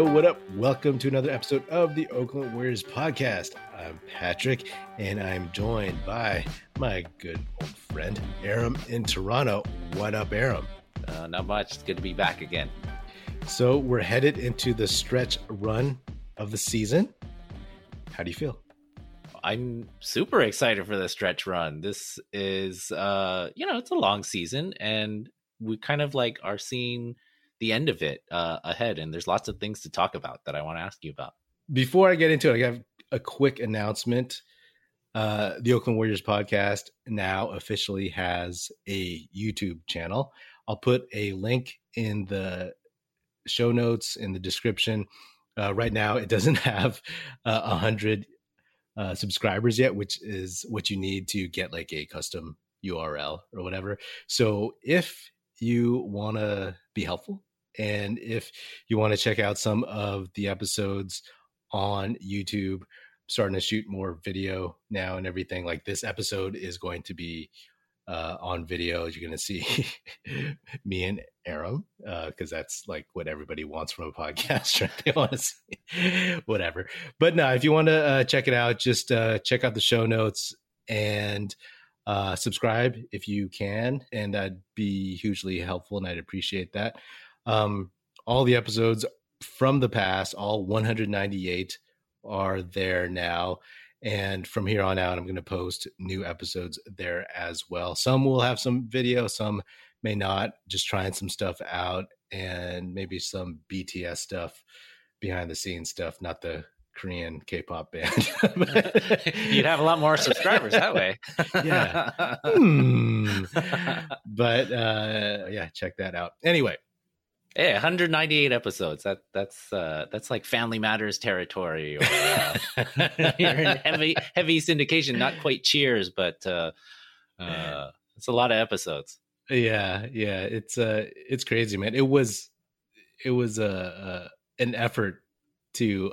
Yo, what up? Welcome to another episode of the Oakland Warriors podcast. I'm Patrick, and I'm joined by my good old friend Aram in Toronto. What up, Aram? Uh, not much. It's good to be back again. So we're headed into the stretch run of the season. How do you feel? I'm super excited for the stretch run. This is, uh, you know, it's a long season, and we kind of like are seeing the end of it uh, ahead. And there's lots of things to talk about that I want to ask you about. Before I get into it, I have a quick announcement. Uh, the Oakland Warriors podcast now officially has a YouTube channel. I'll put a link in the show notes in the description. Uh, right now, it doesn't have uh, a uh, hundred uh, subscribers yet, which is what you need to get like a custom URL or whatever. So if you want to be helpful and if you want to check out some of the episodes on YouTube, starting to shoot more video now and everything. Like this episode is going to be uh, on video. You're going to see me and Aram because uh, that's like what everybody wants from a podcast. Right? They want to see whatever. But no, if you want to uh, check it out, just uh, check out the show notes and uh, subscribe if you can, and that'd be hugely helpful, and I'd appreciate that. Um, all the episodes from the past, all 198, are there now. And from here on out, I'm going to post new episodes there as well. Some will have some video, some may not. Just trying some stuff out and maybe some BTS stuff, behind the scenes stuff, not the Korean K-pop band. You'd have a lot more subscribers that way. yeah. Hmm. But uh, yeah, check that out. Anyway, Hey, 198 episodes. That that's uh that's like Family Matters territory. Or, uh, you're in heavy heavy syndication. Not quite Cheers, but uh, uh, it's a lot of episodes. Yeah, yeah. It's uh, it's crazy, man. It was it was a uh, uh, an effort to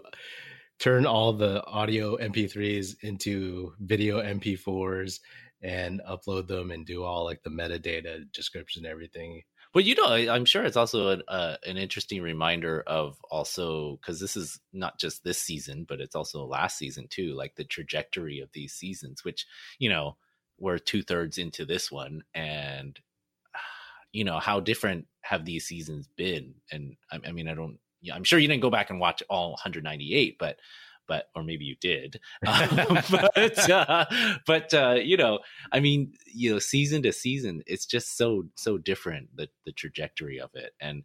turn all the audio MP3s into video MP4s and upload them and do all like the metadata description and everything but you know, I'm sure it's also an, uh, an interesting reminder of also because this is not just this season, but it's also last season too. Like the trajectory of these seasons, which you know we're two thirds into this one, and you know how different have these seasons been? And I, I mean, I don't. I'm sure you didn't go back and watch all 198, but but or maybe you did. Um, but uh, but uh, you know i mean you know season to season it's just so so different the the trajectory of it. And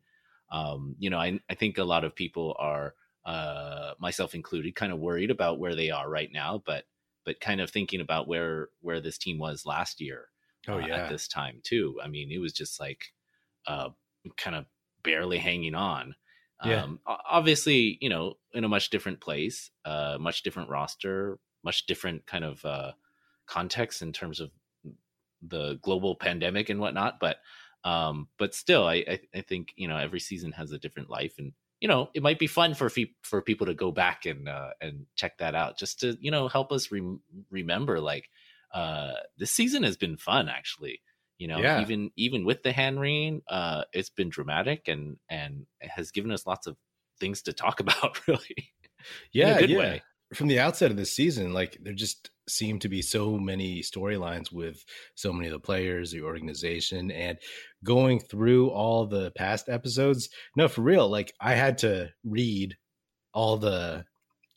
um, you know I, I think a lot of people are uh, myself included kind of worried about where they are right now but but kind of thinking about where where this team was last year oh yeah at this time too. I mean it was just like uh kind of barely hanging on yeah. Um, obviously, you know, in a much different place, uh, much different roster, much different kind of uh, context in terms of the global pandemic and whatnot. But um, but still, I, I, I think you know every season has a different life, and you know it might be fun for fe- for people to go back and uh, and check that out, just to you know help us re- remember like uh, this season has been fun actually you know yeah. even even with the hand wringing uh it's been dramatic and and has given us lots of things to talk about really yeah good yeah. way from the outset of the season like there just seem to be so many storylines with so many of the players the organization and going through all the past episodes no for real like i had to read all the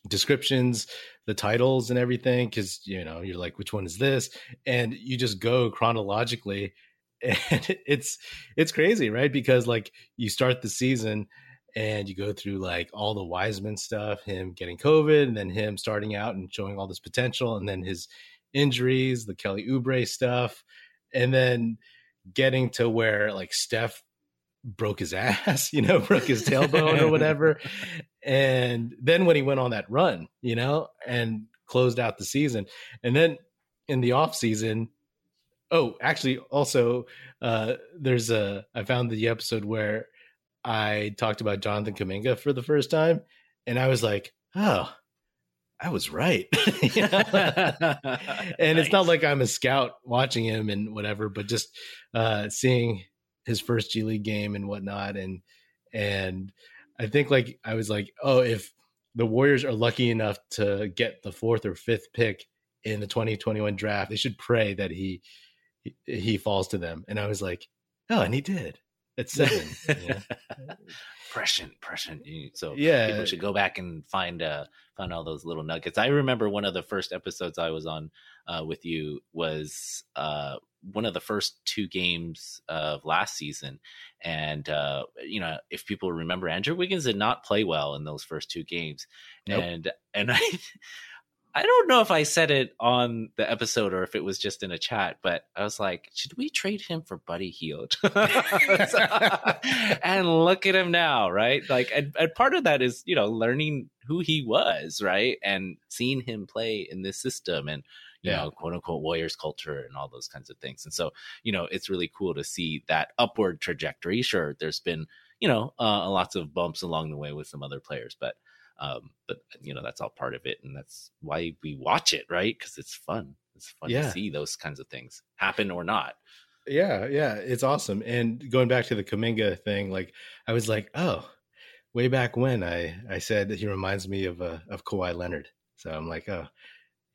descriptions the titles and everything because you know you're like which one is this? And you just go chronologically and it's it's crazy right? Because like you start the season and you go through like all the Wiseman stuff, him getting COVID, and then him starting out and showing all this potential, and then his injuries, the Kelly Oubre stuff, and then getting to where like Steph broke his ass, you know, broke his tailbone or whatever. And then when he went on that run, you know, and closed out the season. And then in the off season, oh, actually also uh there's a I found the episode where I talked about Jonathan Kuminga for the first time and I was like, "Oh, I was right. and nice. it's not like I'm a scout watching him and whatever, but just uh, seeing his first G League game and whatnot, and and I think like I was like, oh, if the Warriors are lucky enough to get the fourth or fifth pick in the 2021 draft, they should pray that he he, falls to them. And I was like, oh, and he did at seven. yeah. Prescient, prescient. So yeah, people should go back and find uh find all those little nuggets. I remember one of the first episodes I was on uh, with you was uh one of the first two games of last season. And, uh, you know, if people remember, Andrew Wiggins did not play well in those first two games. Nope. And, and I, I don't know if I said it on the episode or if it was just in a chat, but I was like, should we trade him for Buddy Hield? and look at him now, right? Like, and, and, part of that is, you know, learning who he was, right? And seeing him play in this system and, you yeah. know, quote unquote Warriors culture and all those kinds of things. And so, you know, it's really cool to see that upward trajectory. Sure, there's been, you know, uh, lots of bumps along the way with some other players, but um, but you know that's all part of it, and that's why we watch it, right? Because it's fun. It's fun yeah. to see those kinds of things happen or not. Yeah, yeah, it's awesome. And going back to the Kuminga thing, like I was like, oh, way back when I I said that he reminds me of uh, of Kawhi Leonard. So I'm like, oh,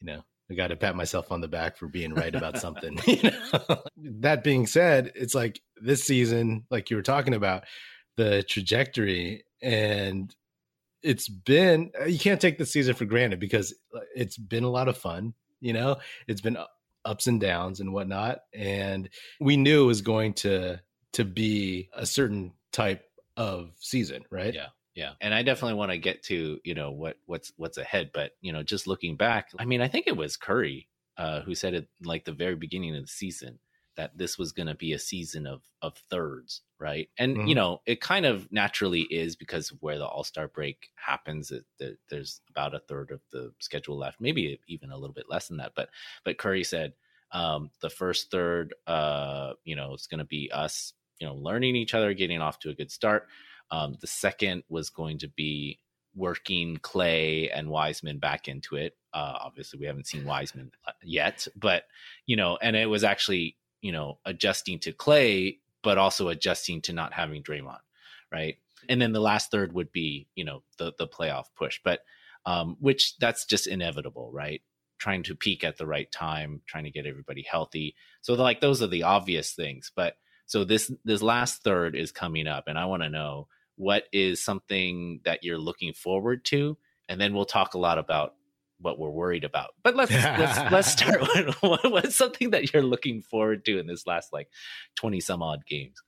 you know, I got to pat myself on the back for being right about something. you know? that being said, it's like this season, like you were talking about, the trajectory and it's been uh, you can't take the season for granted because uh, it's been a lot of fun you know? It's been ups and downs and whatnot and we knew it was going to to be a certain type of season right? Yeah yeah and i definitely want to get to you know what what's what's ahead but you know just looking back i mean i think it was curry uh, who said it like the very beginning of the season that this was going to be a season of of thirds, right? And mm-hmm. you know, it kind of naturally is because of where the All Star break happens. It, it, there's about a third of the schedule left, maybe even a little bit less than that. But but Curry said um, the first third, uh, you know, it's going to be us, you know, learning each other, getting off to a good start. Um, the second was going to be working Klay and Wiseman back into it. Uh, obviously, we haven't seen Wiseman uh, yet, but you know, and it was actually you know, adjusting to Klay, but also adjusting to not having Draymond, right? And then the last third would be, you know, the the playoff push, but um, which that's just inevitable, right? Trying to peak at the right time, trying to get everybody healthy. So like those are the obvious things, but so this this last third is coming up, and I want to know what is something that you're looking forward to, and then we'll talk a lot about what we're worried about. But let's let's let's start with what's something that you're looking forward to in this last like twenty some odd games.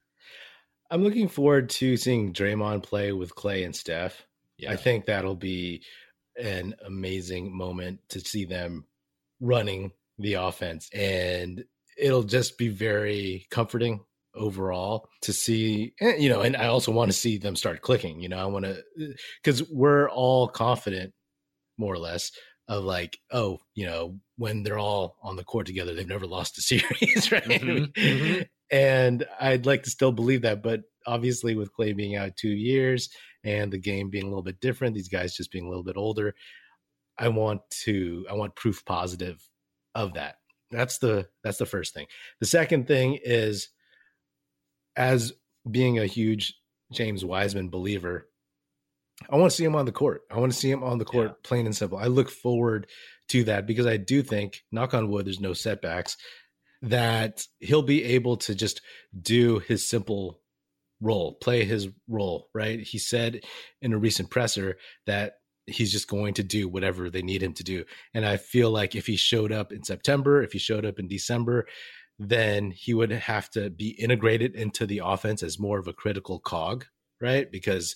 I'm looking forward to seeing Draymond play with Klay and Steph. Yeah. I think that'll be an amazing moment to see them running the offense, and it'll just be very comforting overall to see eh, you know and i also want to see them start clicking you know i want to because we're all confident more or less of like, oh, you know, when they're all on the court together, they've never lost a series, right? Mm-hmm, mm-hmm. And I'd like to still believe that, but obviously with Klay being out two years and the game being a little bit different, these guys just being a little bit older, I want to I want proof positive of that. That's the that's the first thing. The second thing is as being a huge James Wiseman believer, I want to see him on the court. I want to see him on the court, yeah. plain and simple. I look forward to that because I do think, knock on wood, there's no setbacks, that he'll be able to just do his simple role, play his role, right? He said in a recent presser that he's just going to do whatever they need him to do. And I feel like if he showed up in September, if he showed up in December, then he would have to be integrated into the offense as more of a critical cog, right? Because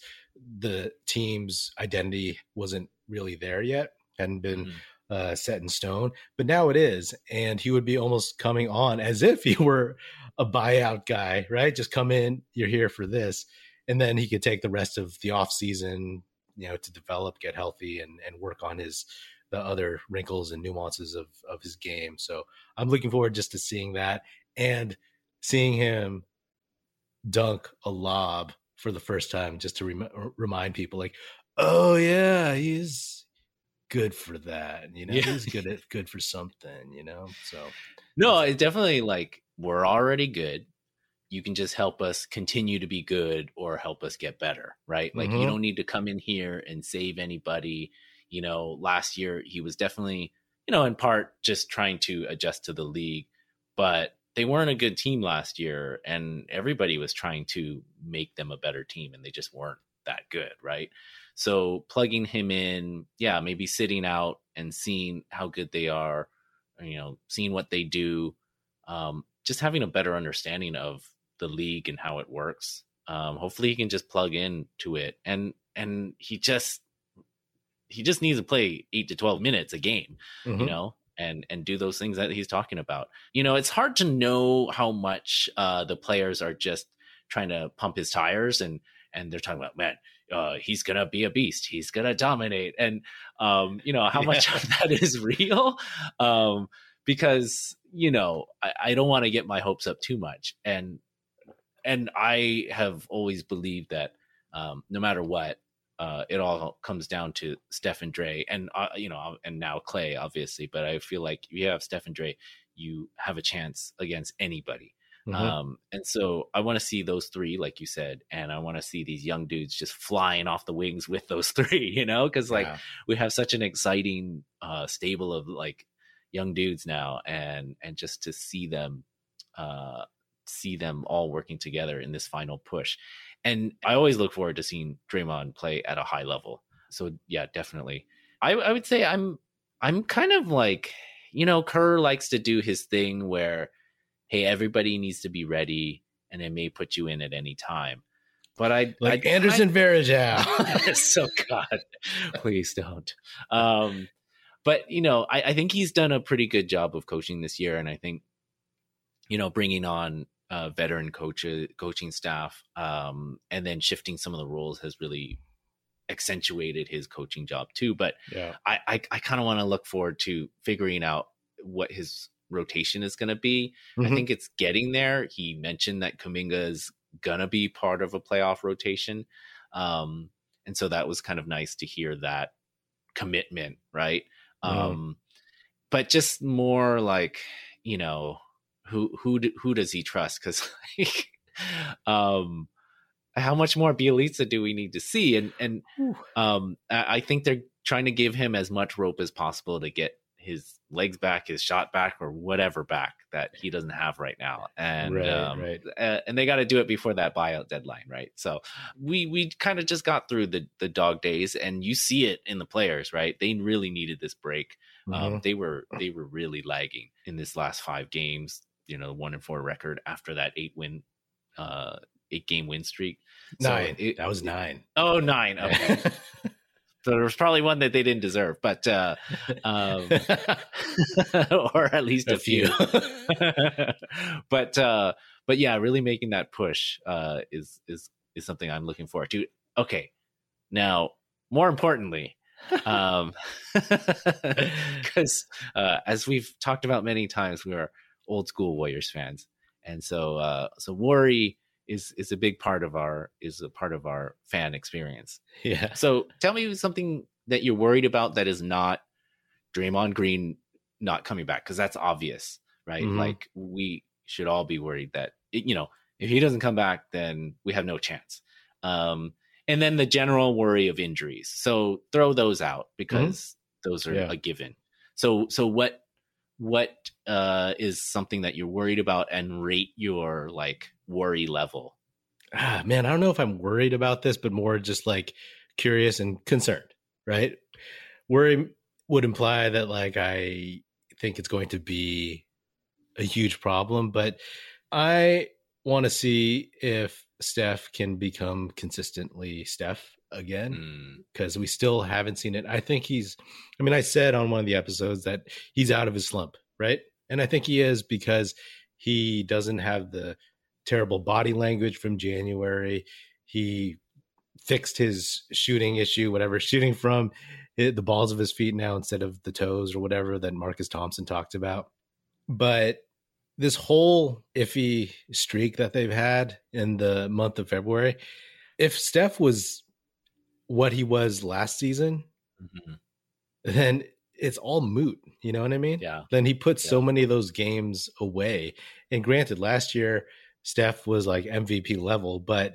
the team's identity wasn't really there yet, hadn't been mm-hmm. uh, set in stone, but now it is, and he would be almost coming on as if he were a buyout guy, right? Just come in, you're here for this, and then he could take the rest of the off season, you know, to develop, get healthy, and and work on his the other wrinkles and nuances of of his game. So I'm looking forward just to seeing that and seeing him dunk a lob for the first time just to rem- remind people like oh yeah he's good for that you know yeah. he's good at good for something you know so no it's definitely like we're already good you can just help us continue to be good or help us get better, right? Like Mhm. you don't need to come in here and save anybody. You know, last year he was definitely, you know, in part just trying to adjust to the league, but they weren't a good team last year and everybody was trying to make them a better team and they just weren't that good, right? So plugging him in, yeah, maybe sitting out and seeing how good they are, you know, seeing what they do, um, just having a better understanding of the league and how it works. Um, hopefully, he can just plug in to it, and and he just he just needs to play eight to twelve minutes a game, Mhm. you know, and and do those things that he's talking about. You know, it's hard to know how much uh, the players are just trying to pump his tires and and they're talking about man uh, he's gonna be a beast. He's gonna dominate. And um, you know how much of that is real? Um, because you know I, I don't want to get my hopes up too much. And and I have always believed that um, no matter what uh, it all comes down to Steph and Dre and uh, you know and now Klay obviously but I feel like if you have Steph and Dre you have a chance against anybody Mhm. um, and so I want to see those three, like you said, and I want to see these young dudes just flying off the wings with those three, you know, because like Yeah. we have such an exciting uh, stable of like young dudes now, and and just to see them, uh, see them all working together in this final push, and I always look forward to seeing Draymond play at a high level. So yeah, definitely, I, I would say I'm I'm kind of like you know Kerr likes to do his thing where hey everybody needs to be ready and it may put you in at any time but i like I, Anderson Varejao. So god please don't um but you know I, I think he's done a pretty good job of coaching this year and i think you know bringing on uh, veteran coach coaching staff um and then shifting some of the roles has really accentuated his coaching job too but yeah. I I, I kind of want to look forward to figuring out what his rotation is going to be. I Mhm. think it's getting there. He mentioned that Kuminga is going to be part of a playoff rotation. Um, and so that was kind of nice to hear that commitment, right? Mhm. Um, but just more like, you know, who who do, who does he trust? Because like, um, how much more Bjelica do we need to see? And and um, I, I think they're trying to give him as much rope as possible to get his legs back, his shot back, or whatever back that he doesn't have right now. And Right, um, right. uh, and they got to do it before that buyout deadline, right? So we we kind of just got through the the dog days, and you see it in the players, right? They really needed this break. Um, Mhm. they were they were really lagging in this last five games. You know, one and four record after that eight win, uh, eight game win streak. So nine. it- that was nine. Oh, nine. Okay. so there was probably one that they didn't deserve, but uh, um, or at least a, a few. few. but uh, but yeah, really making that push uh, is is is something I'm looking forward to. Okay, now more importantly, um, because uh, as we've talked about many times, we are old school Warriors fans, and so uh, so worry is is a big part of our is a part of our fan experience. yeah. So tell me something that you're worried about that is not Draymond Green not coming back because that's obvious, right? Mhm. Like we should all be worried that you know if he doesn't come back, then we have no chance. Um, and then the general worry of injuries. So throw those out because those are Yeah. a given. So so what what uh, is something that you're worried about and rate your like worry level? ah, man, I don't know if I'm worried about this, but more just like curious and concerned, right? Worry would imply that like I think it's going to be a huge problem, but I want to see if Steph can become consistently Steph again Mm, because we still haven't seen it. I think he's, I mean, I said on one of the episodes that he's out of his slump, right? And I think he is because he doesn't have the terrible body language from January. He fixed his shooting issue, whatever, shooting from it, the balls of his feet now instead of the toes or whatever that Marcus Thompson talked about. But this whole iffy streak that they've had in the month of February, if Steph was what he was last season, mhm. then it's all moot. You know what I mean? Yeah. Then he put so many of those games away. And granted, last year Steph was like MVP level, but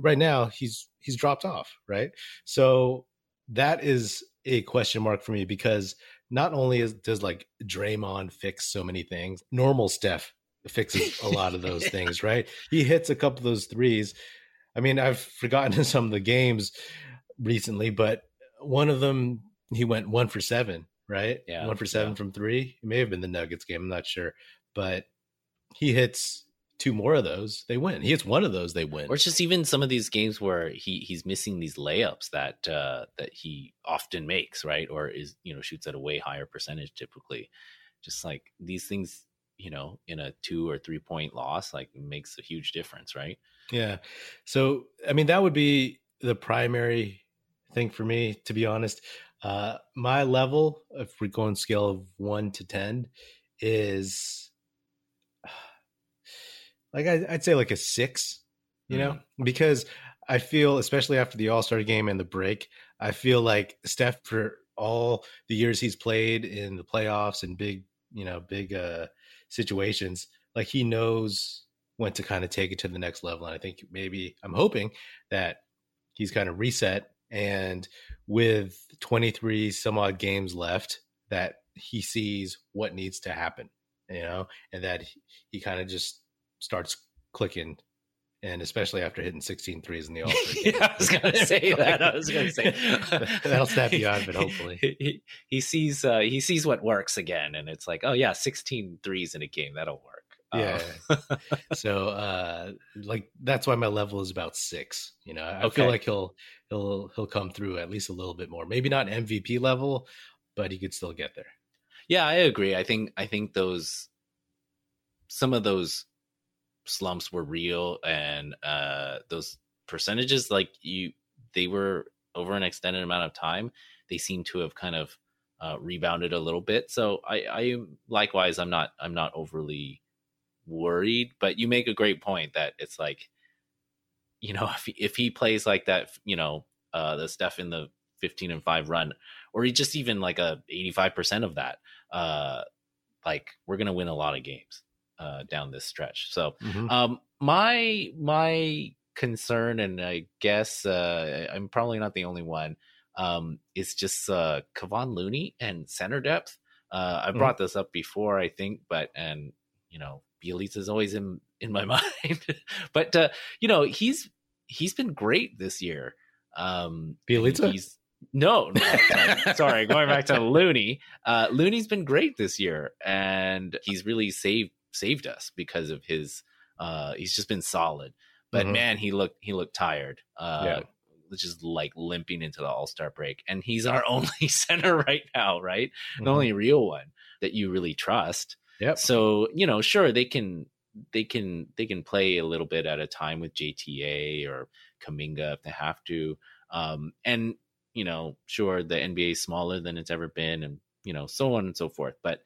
right now he's he's dropped off, right? So that is a question mark for me because not only is, does like Draymond fix so many things, normal Steph fixes a lot of those things, right? He hits a couple of those threes. I mean, I've forgotten some of the games recently, but one of them he went one for seven, right? Yeah, one for seven yeah. from three. It may have been the Nuggets game. I'm not sure, but he hits two more of those, they win. He hits one of those, they win. Or it's just even some of these games where he he's missing these layups that uh, that he often makes, right? Or is you know shoots at a way higher percentage typically. Just like these things, you know, in a two or three point loss, like makes a huge difference, right? Yeah. So I mean, that would be the primary thing for me, to be honest. Uh, my level, if we go on scale of one to ten, is like I, would say like a six, you know, mm. because I feel, especially after the All Star game and the break, I feel like Steph for all the years he's played in the playoffs and big, you know, big uh, situations, like he knows when to kind of take it to the next level. And I think maybe I'm hoping that he's kind of reset and with 23 some odd games left, that he sees what needs to happen, you know, and that he, he kind of just starts clicking and especially after hitting 16 threes in the all yeah, I was gonna say that. I was gonna say that'll snap you out of it. Hopefully, he, he sees uh, he sees what works again, and it's like, oh yeah, 16 threes in a game that'll work. Yeah. Um, so, uh, like that's why my level is about six. You know, I okay. feel like he'll he'll he'll come through at least a little bit more. Maybe not MVP level, but he could still get there. Yeah, I agree. I think I think those some of those slumps were real and uh, those percentages like you they were over an extended amount of time they seem to have kind of uh, rebounded a little bit so i i likewise i'm not i'm not overly worried but you make a great point that it's like you know if he, if he plays like that you know uh the stuff in the 15 and 5 run or he just even like a 85% of that uh like we're gonna win a lot of games uh, down this stretch. So mm-hmm. um, my my concern, and I guess uh, I'm probably not the only one, um, is just uh, Kevon Looney and center depth. Uh, I mm-hmm. brought mm-hmm. this up before, I think, but and you know, Bjelica is always in in my mind, but uh, you know, he's he's been great this year. Um, he's no, no sorry. going back to Looney. Uh, Looney's been great this year, and he's really saved saved us because of his uh he's just been solid. But mm-hmm. man, he looked he looked tired. Uh yeah. just like limping into the all-star break. And he's our only center right now, right? Mm-hmm. The only real one that you really trust. Yep. So, you know, sure they can they can they can play a little bit at a time with JTA or Kuminga if they have to. Um, and you know, sure the NBA is smaller than it's ever been, and you know, so on and so forth. But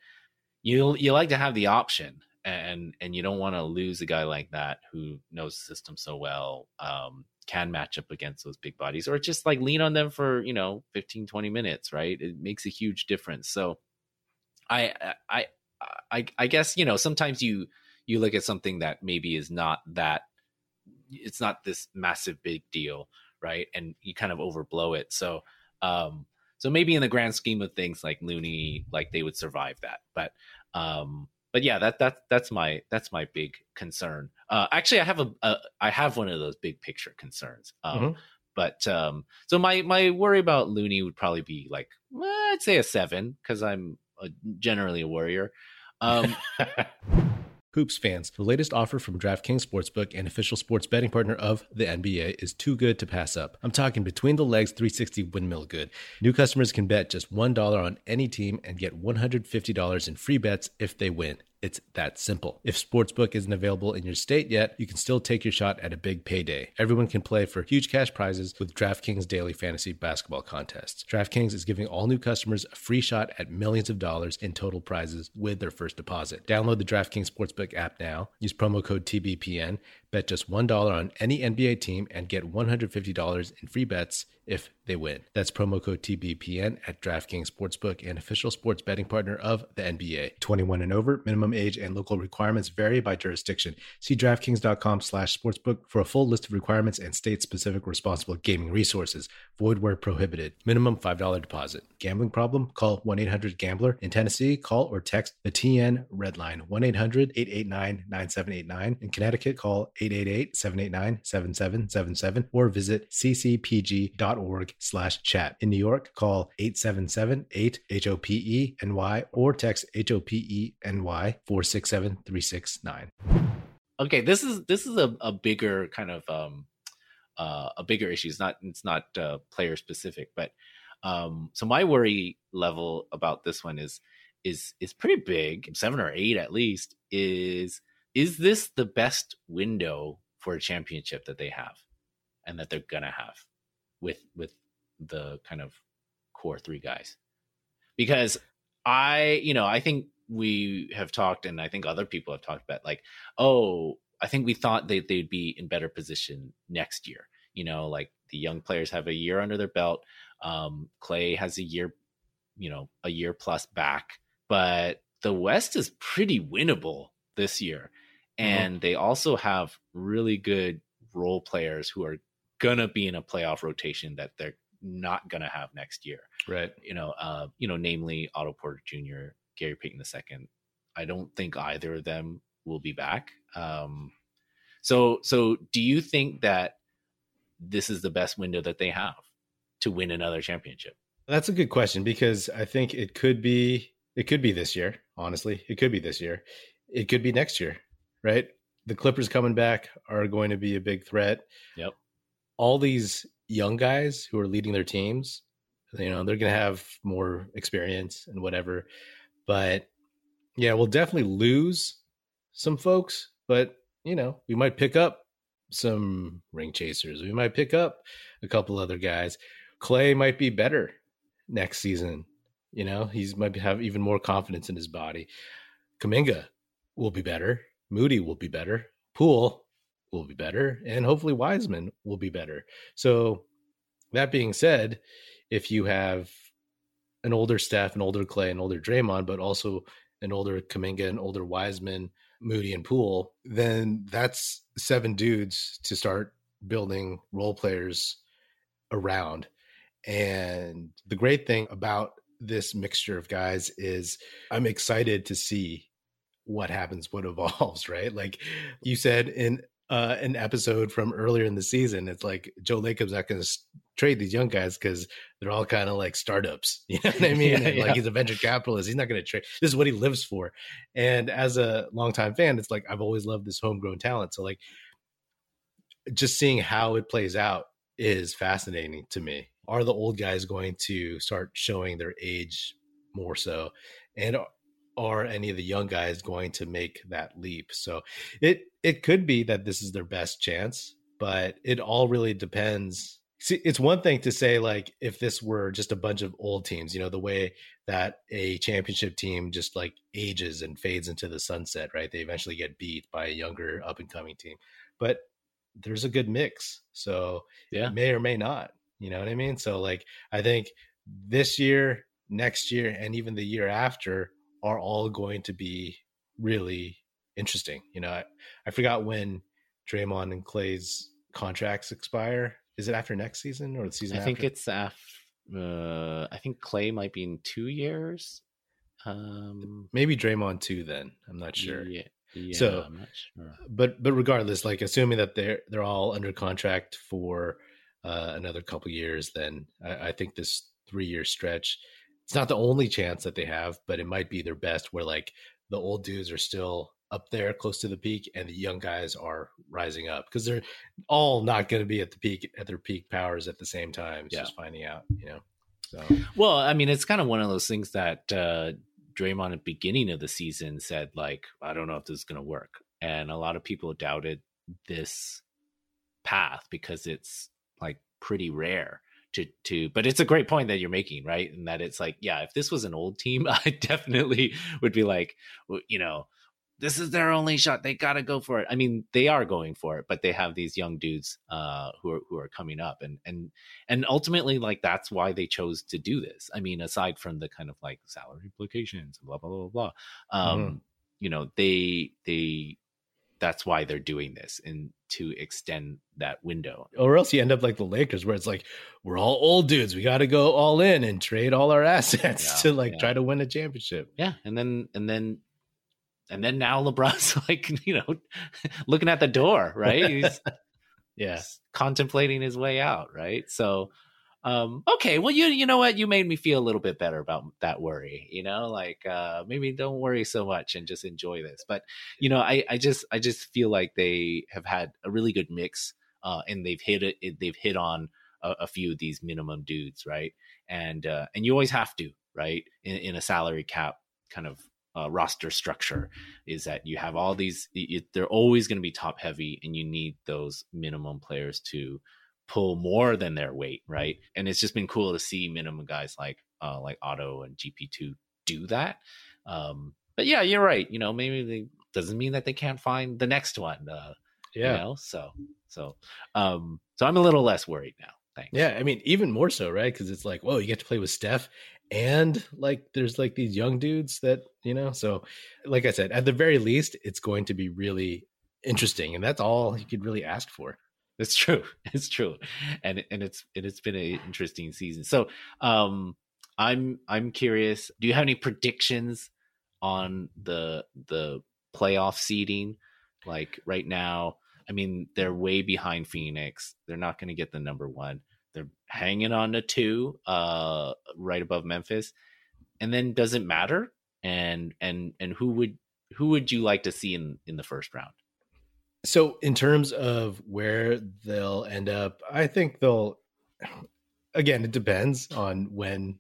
you you like to have the option and and you don't want to lose a guy like that who knows the system so well um, can match up against those big bodies or just like lean on them for you know 15 20 minutes right it makes a huge difference so i i i i guess you know sometimes you you look at something that maybe is not that it's not this massive big deal right and you kind of overblow it so um so maybe in the grand scheme of things like looney like they would survive that but um but yeah, that that that's my that's my big concern. Uh, actually, I have a, a I have one of those big picture concerns. Um, mm-hmm. But um, so my my worry about Looney would probably be like well, I'd say a seven because I'm a, generally a warrior. Um, Hoops fans, the latest offer from DraftKings Sportsbook, an official sports betting partner of the NBA, is too good to pass up. I'm talking between the legs 360 windmill good. New customers can bet just $1 on any team and get $150 in free bets if they win. It's that simple. If Sportsbook isn't available in your state yet, you can still take your shot at a big payday. Everyone can play for huge cash prizes with DraftKings daily fantasy basketball contests. DraftKings is giving all new customers a free shot at millions of dollars in total prizes with their first deposit. Download the DraftKings Sportsbook app now. Use promo code TBPN Bet just $1 on any NBA team and get $150 in free bets if they win. That's promo code TBPN at DraftKings Sportsbook, an official sports betting partner of the NBA. 21 and over, minimum age and local requirements vary by jurisdiction. See DraftKings.com slash sportsbook for a full list of requirements and state-specific responsible gaming resources. Void where prohibited. Minimum $5 deposit. Gambling problem? Call 1-800-GAMBLER. In Tennessee, call or text the TN Red Line 1-800-889-9789. In Connecticut, call 888-789-7777 or visit ccpg.org slash chat. In New York, call 877-8-HOPE-NY or text HOPE-NY 467-369. Okay, this is this is a, a bigger kind of um uh, a bigger issue. It's not it's not uh, player specific, but um so my worry level about this one is is is pretty big, seven or eight at least, is is this the best window for a championship that they have and that they're gonna have with with the kind of core three guys because i you know i think we have talked and i think other people have talked about like oh i think we thought that they'd be in better position next year you know like the young players have a year under their belt um Klay has a year you know a year plus back but the west is pretty winnable this year Mm-hmm. and mm-hmm. they also have really good role players who are gonna be in a playoff rotation that they're not gonna have next year. Right. You know, uh, you know, namely Otto Porter Jr., Gary Payton II. I don't think either of them will be back. Um, so, so do you think that this is the best window that they have to win another championship? That's a good question because I think it could be it could be this year. Honestly, it could be this year. It could be next year right? The Clippers coming back are going to be a big threat. Yep. All these young guys who are leading their teams, you know, they're going to have more experience and whatever. But yeah, we'll definitely lose some folks, but you know, we might pick up some ring chasers. We might pick up a couple other guys. Klay might be better next season. You know, he's might have even more confidence in his body. Kuminga will be better. Moody will be better. Poole will be better. And hopefully Wiseman will be better. So, that being said, if you have an older Steph, an older Klay, an older Draymond, but also an older Kuminga, an older Wiseman, Moody, and Poole, then that's seven dudes to start building role players around. And the great thing about this mixture of guys is I'm excited to see what happens, what evolves, right? Like you said in uh, an episode from earlier in the season, it's like Joe Lacob's not going to trade these young guys because they're all kind of like startups. You know what I mean? yeah, yeah. Like he's a venture capitalist. He's not going to trade. This is what he lives for. And as a longtime fan, it's like I've always loved this homegrown talent. So like just seeing how it plays out is fascinating to me. Are the old guys going to start showing their age more so? And are any of the young guys going to make that leap? So it it could be that this is their best chance, but it all really depends. See, it's one thing to say like if this were just a bunch of old teams, you know, the way that a championship team just like ages and fades into the sunset, right? They eventually get beat by a younger up and coming team. But there's a good mix. So yeah, may or may not. You know what I mean? So like I think this year, next year, and even the year after are all going to be really interesting. You know, I, I forgot when Draymond and Klay's contracts expire. Is it after next season or the season? I after? think it's after. Uh, I think Klay might be in two years. Um, maybe Draymond too. Then I'm not sure. Yeah, yeah so, sure. but but regardless, like assuming that they're they're all under contract for uh, another couple years, then I, I think this three year stretch it's not the only chance that they have, but it might be their best where like the old dudes are still up there close to the peak and the young guys are rising up because they're all not going to be at the peak at their peak powers at the same time. It's yeah. just finding out, you know. So well, I mean, it's kind of one of those things that uh Draymond at the beginning of the season said, like, I don't know if this is going to work, and a lot of people doubted this path because it's like pretty rare to to but it's a great point that you're making right and that it's like yeah if this was an old team i definitely would be like you know this is their only shot. They got to go for it. I mean, they are going for it, but they have these young dudes uh, who are who are coming up, and and and ultimately, like that's why they chose to do this. I mean, aside from the kind of like salary implications, blah blah blah blah. Um, mm-hmm. You know, they they that's why they're doing this and to extend that window. Or else you end up like the Lakers, where it's like we're all old dudes. We got to go all in and trade all our assets yeah, to like yeah. try to win a championship. Yeah, and then and then and then now LeBron's like you know looking at the door, right? He's yeah contemplating his way out, right? So um okay well you you know what? You made me feel a little bit better about that worry you know like uh maybe don't worry so much and just enjoy this. But you know i i just i just feel like they have had a really good mix uh and they've hit it they've hit on a, a few of these minimum dudes right? And uh and you always have to right? In, in a salary cap kind of uh, roster structure is that you have all these it, they're always going to be top heavy and you need those minimum players to pull more than their weight, right? And it's just been cool to see minimum guys like uh, like Otto and GP2 do that. Um, but yeah, you're right. You know, maybe they doesn't mean that they can't find the next one. Uh, yeah. You know, so so um, so I'm a little less worried now. Thanks. Yeah, I mean, even more so, right? Because it's like, whoa, you get to play with Steph, and like, there's like these young dudes that you know. So, like I said, at the very least, it's going to be really interesting, and that's all you could really ask for. It's true. It's true, and and it's and it's been an interesting season. So, um, I'm I'm curious. Do you have any predictions on the the playoff seeding? Like right now, I mean, they're way behind Phoenix. They're not going to get the number one. They're hanging on to two, uh, right above Memphis. And then does it matter? And and and who would who would you like to see in in the first round? So, in terms of where they'll end up, I think they'll. Again, it depends on when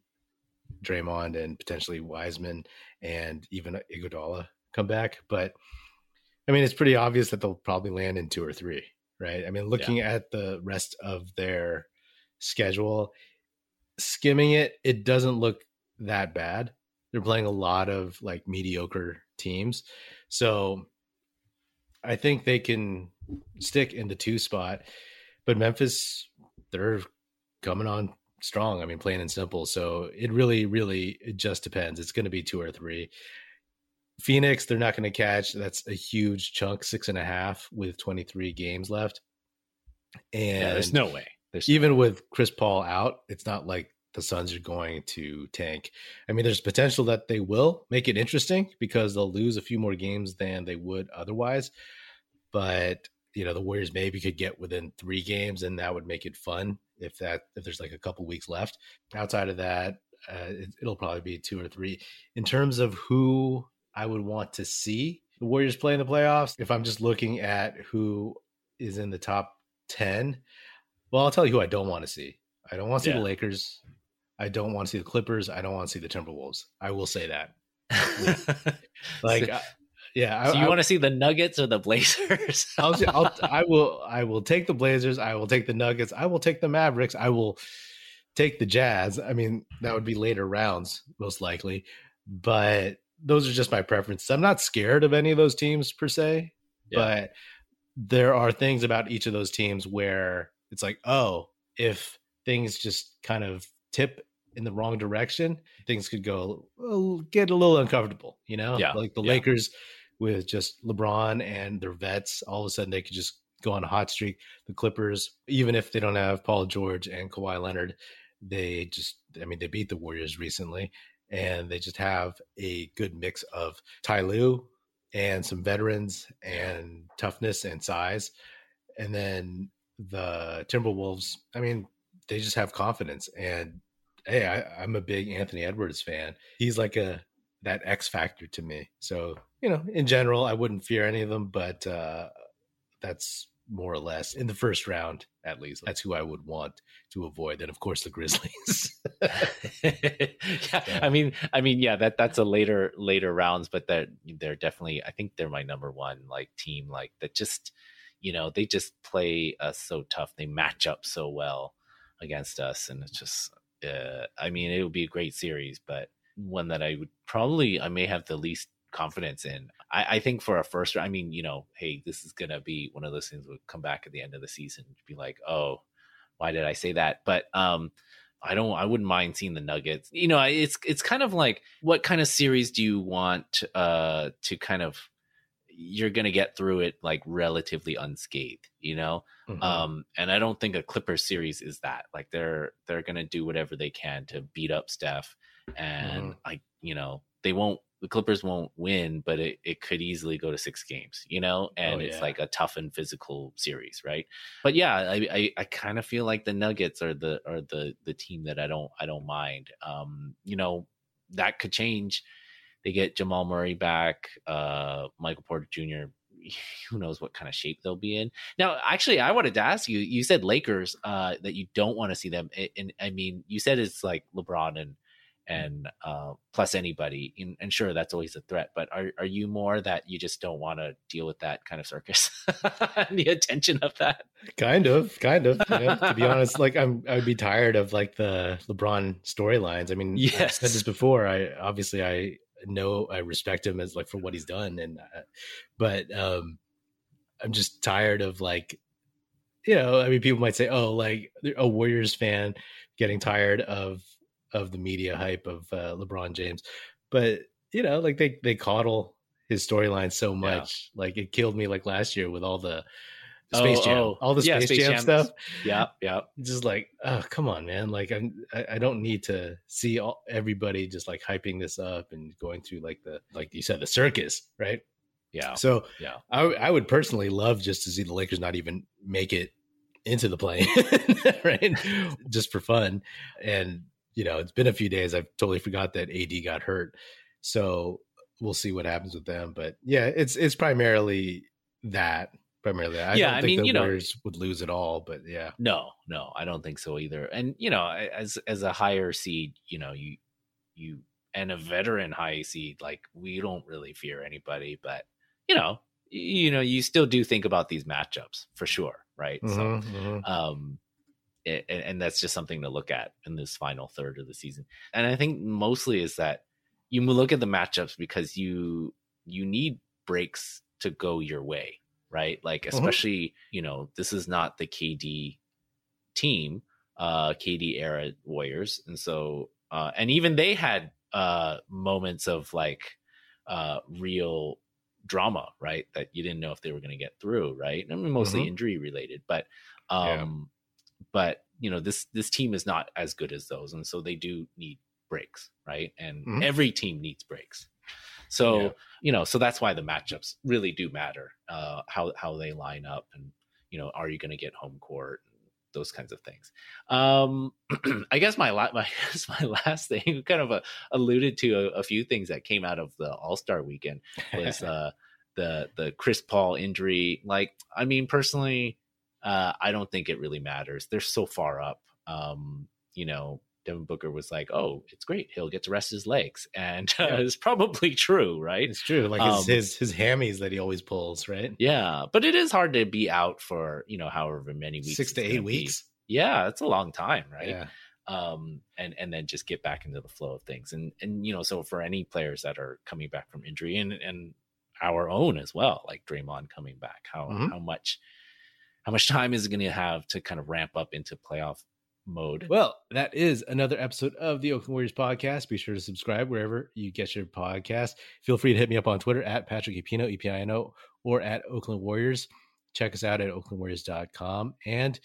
Draymond and potentially Wiseman and even Iguodala come back. But I mean, it's pretty obvious that they'll probably land in two or three, right? I mean, looking yeah. at the rest of their schedule, skimming it, it doesn't look that bad. They're playing a lot of like mediocre teams. So I think they can stick in the two spot, but Memphis, they're coming on strong. I mean, plain and simple. So it really, really, it just depends. It's going to be two or three. Phoenix, they're not going to catch. That's a huge chunk, six and a half with 23 games left. And yeah, there's no way. There's even no way. with Chris Paul out, it's not like the Suns are going to tank. I mean, there's potential that they will make it interesting because they'll lose a few more games than they would otherwise. But you know, the Warriors maybe could get within three games, and that would make it fun if that if there's like a couple weeks left. Outside of that, uh, it, it'll probably be two or three. In terms of who I would want to see the Warriors play in the playoffs, if I'm just looking at who is in the top ten, well, I'll tell you who I don't want to see. I don't want to see yeah. the Lakers. I don't want to see the Clippers. I don't want to see the Timberwolves. I will say that. like, yeah. So I, you want to see the Nuggets or the Blazers? I'll, I'll, I will. I will take the Blazers. I will take the Nuggets. I will take the Mavericks. I will take the Jazz. I mean, that would be later rounds most likely, but those are just my preferences. I'm not scared of any of those teams per se, yeah. but there are things about each of those teams where it's like, oh, if things just kind of tip in the wrong direction, things could go get a little uncomfortable. You know, yeah, like the yeah. Lakers with just LeBron and their vets, all of a sudden they could just go on a hot streak. The Clippers, even if they don't have Paul George and Kawhi Leonard, they just, I mean, they beat the Warriors recently and they just have a good mix of Ty Lue and some veterans and toughness and size. And then the Timberwolves, I mean, they just have confidence. And hey, I, I'm a big Anthony Edwards fan. He's like a that X factor to me. So, you know, in general, I wouldn't fear any of them, but uh, that's more or less in the first round, at least. That's who I would want to avoid. And of course, the Grizzlies. yeah, I mean, I mean, yeah, that that's a later later rounds, but they're they're definitely. I think they're my number one like team. Like that, just you know, they just play us so tough. They match up so well against us, and it's just. Uh, I mean, it would be a great series, but one that I would probably I may have the least confidence in. I, I think for a first, I mean, you know, hey, this is gonna be one of those things. Would come back at the end of the season, be like, oh, why did I say that? But um, I don't. I wouldn't mind seeing the Nuggets. You know, it's it's kind of like what kind of series do you want uh, to kind of you're going to get through it like relatively unscathed, you know? Mm-hmm. Um, and I don't think a Clippers series is that. Like they're they're going to do whatever they can to beat up Steph and mm-hmm. like, you know, they won't the Clippers won't win, but it, it could easily go to six games, you know, and oh, it's like a tough and physical series, right? But yeah, I I, I kind of feel like the Nuggets are the are the the team that I don't I don't mind. Um, you know, that could change they get Jamal Murray back, uh, Michael Porter Jr. Who knows what kind of shape they'll be in? Now, actually, I wanted to ask you. You said Lakers uh, that you don't want to see them, and I mean, you said it's like LeBron and and uh, plus anybody, and, and, sure, that's always a threat. But are are you more that you just don't want to deal with that kind of circus, the attention of that? Kind of, kind of. Yeah, to be honest, like I'm, I'd be tired of like the LeBron storylines. I mean, yes, I said this before. I obviously I know I respect him as like for what he's done, and uh, but um, I'm just tired of like, you know, I mean, people might say, oh, like a Warriors fan getting tired of of the media hype of uh, LeBron James, but you know, like they they coddle his storyline so much, yeah. like it killed me like last year with all the Space oh, Jam, oh. all the yeah, Space, Space Jam, Jam, stuff. Yeah, yeah. Just like, oh, come on, man! Like, I'm, I, I don't need to see all, everybody just like hyping this up and going through like the, like you said, the circus, right? Yeah. So, yeah, I, I would personally love just to see the Lakers not even make it into the play, right? just for fun. And you know, it's been a few days. I've totally forgot that AD got hurt, so we'll see what happens with them. But yeah, it's it's primarily that primarily. I yeah, I mean, you Warriors know, would lose it all, but yeah. No, no, I don't think so either. And you know, as as a higher seed, you know, you you and a veteran high seed, like we don't really fear anybody, but you know, you know, you still do think about these matchups for sure, right? Mm-hmm, so, mm-hmm. um, it, and that's just something to look at in this final third of the season. And I think mostly is that you look at the matchups because you you need breaks to go your way right? Like mm-hmm. especially, mm-hmm. you know, this is not the KD team, uh KD era Warriors. And so uh and even they had uh moments of like uh real drama, right? That you didn't know if they were going to get through, right? I mean mostly mm-hmm. injury related, but um yeah. But you know, this this team is not as good as those and so they do need breaks, right? And mm-hmm. every team needs breaks. So yeah. you know, so that's why the matchups really do matter. Uh, how how they line up, and you know, are you going to get home court? those kinds of things. Um, I guess my, la- my my last thing kind of uh, alluded to a, a, few things that came out of the All Star weekend was uh, the the Chris Paul injury. Like, I mean, personally, uh, I don't think it really matters. They're so far up. Um, you know, Devin Booker was like, "Oh, it's great. He'll get to rest his legs," and uh, yeah. it's probably true, right? It's true. Like um, his, his his hammies that he always pulls, right? Yeah, but it is hard to be out for you know however many weeks, six to eight weeks. Be. Yeah, it's a long time, right? Yeah. Um, and and then just get back into the flow of things, and and you know, so for any players that are coming back from injury, and and our own as well, like Draymond coming back, how mm-hmm. how much how much time is it going to have to kind of ramp up into playoff mode. Well, that is another episode of the Oakland Warriors podcast. Be sure to subscribe wherever you get your podcast. Feel free to hit me up on Twitter at Patrick Epino, E-P-I-N-O, or at Oakland Warriors. Check us out at oaklandwarriors.com. And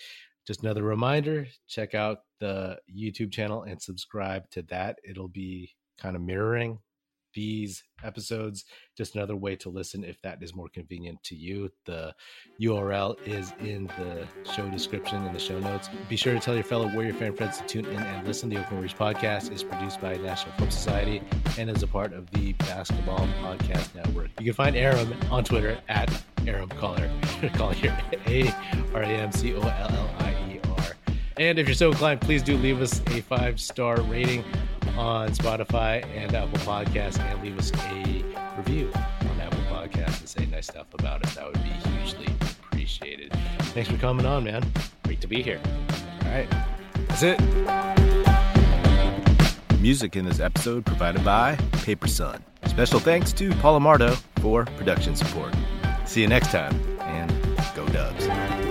just another reminder, check out the YouTube channel and subscribe to that. It'll be kind of mirroring these episodes. Just another way to listen if that is more convenient to you. The URL is in the show description in the show notes. Be sure to tell your fellow Warrior fan friends to tune in and listen. The Oakland Warriors podcast is produced by National Film Society and is a part of the Basketball Podcast Network. You can find Aram on Twitter at Aram. Collier, A R A M C O L L I E R. And if you're so inclined, please do leave us a five star rating on Spotify and Apple Podcasts and leave us a review on Apple Podcasts and say nice stuff about it. That would be hugely appreciated. Thanks for coming on, man. Great to be here. All right. That's it. Music in this episode provided by Paper Son. Special thanks to Paul Amardo for production support. See you next time, and go Dubs.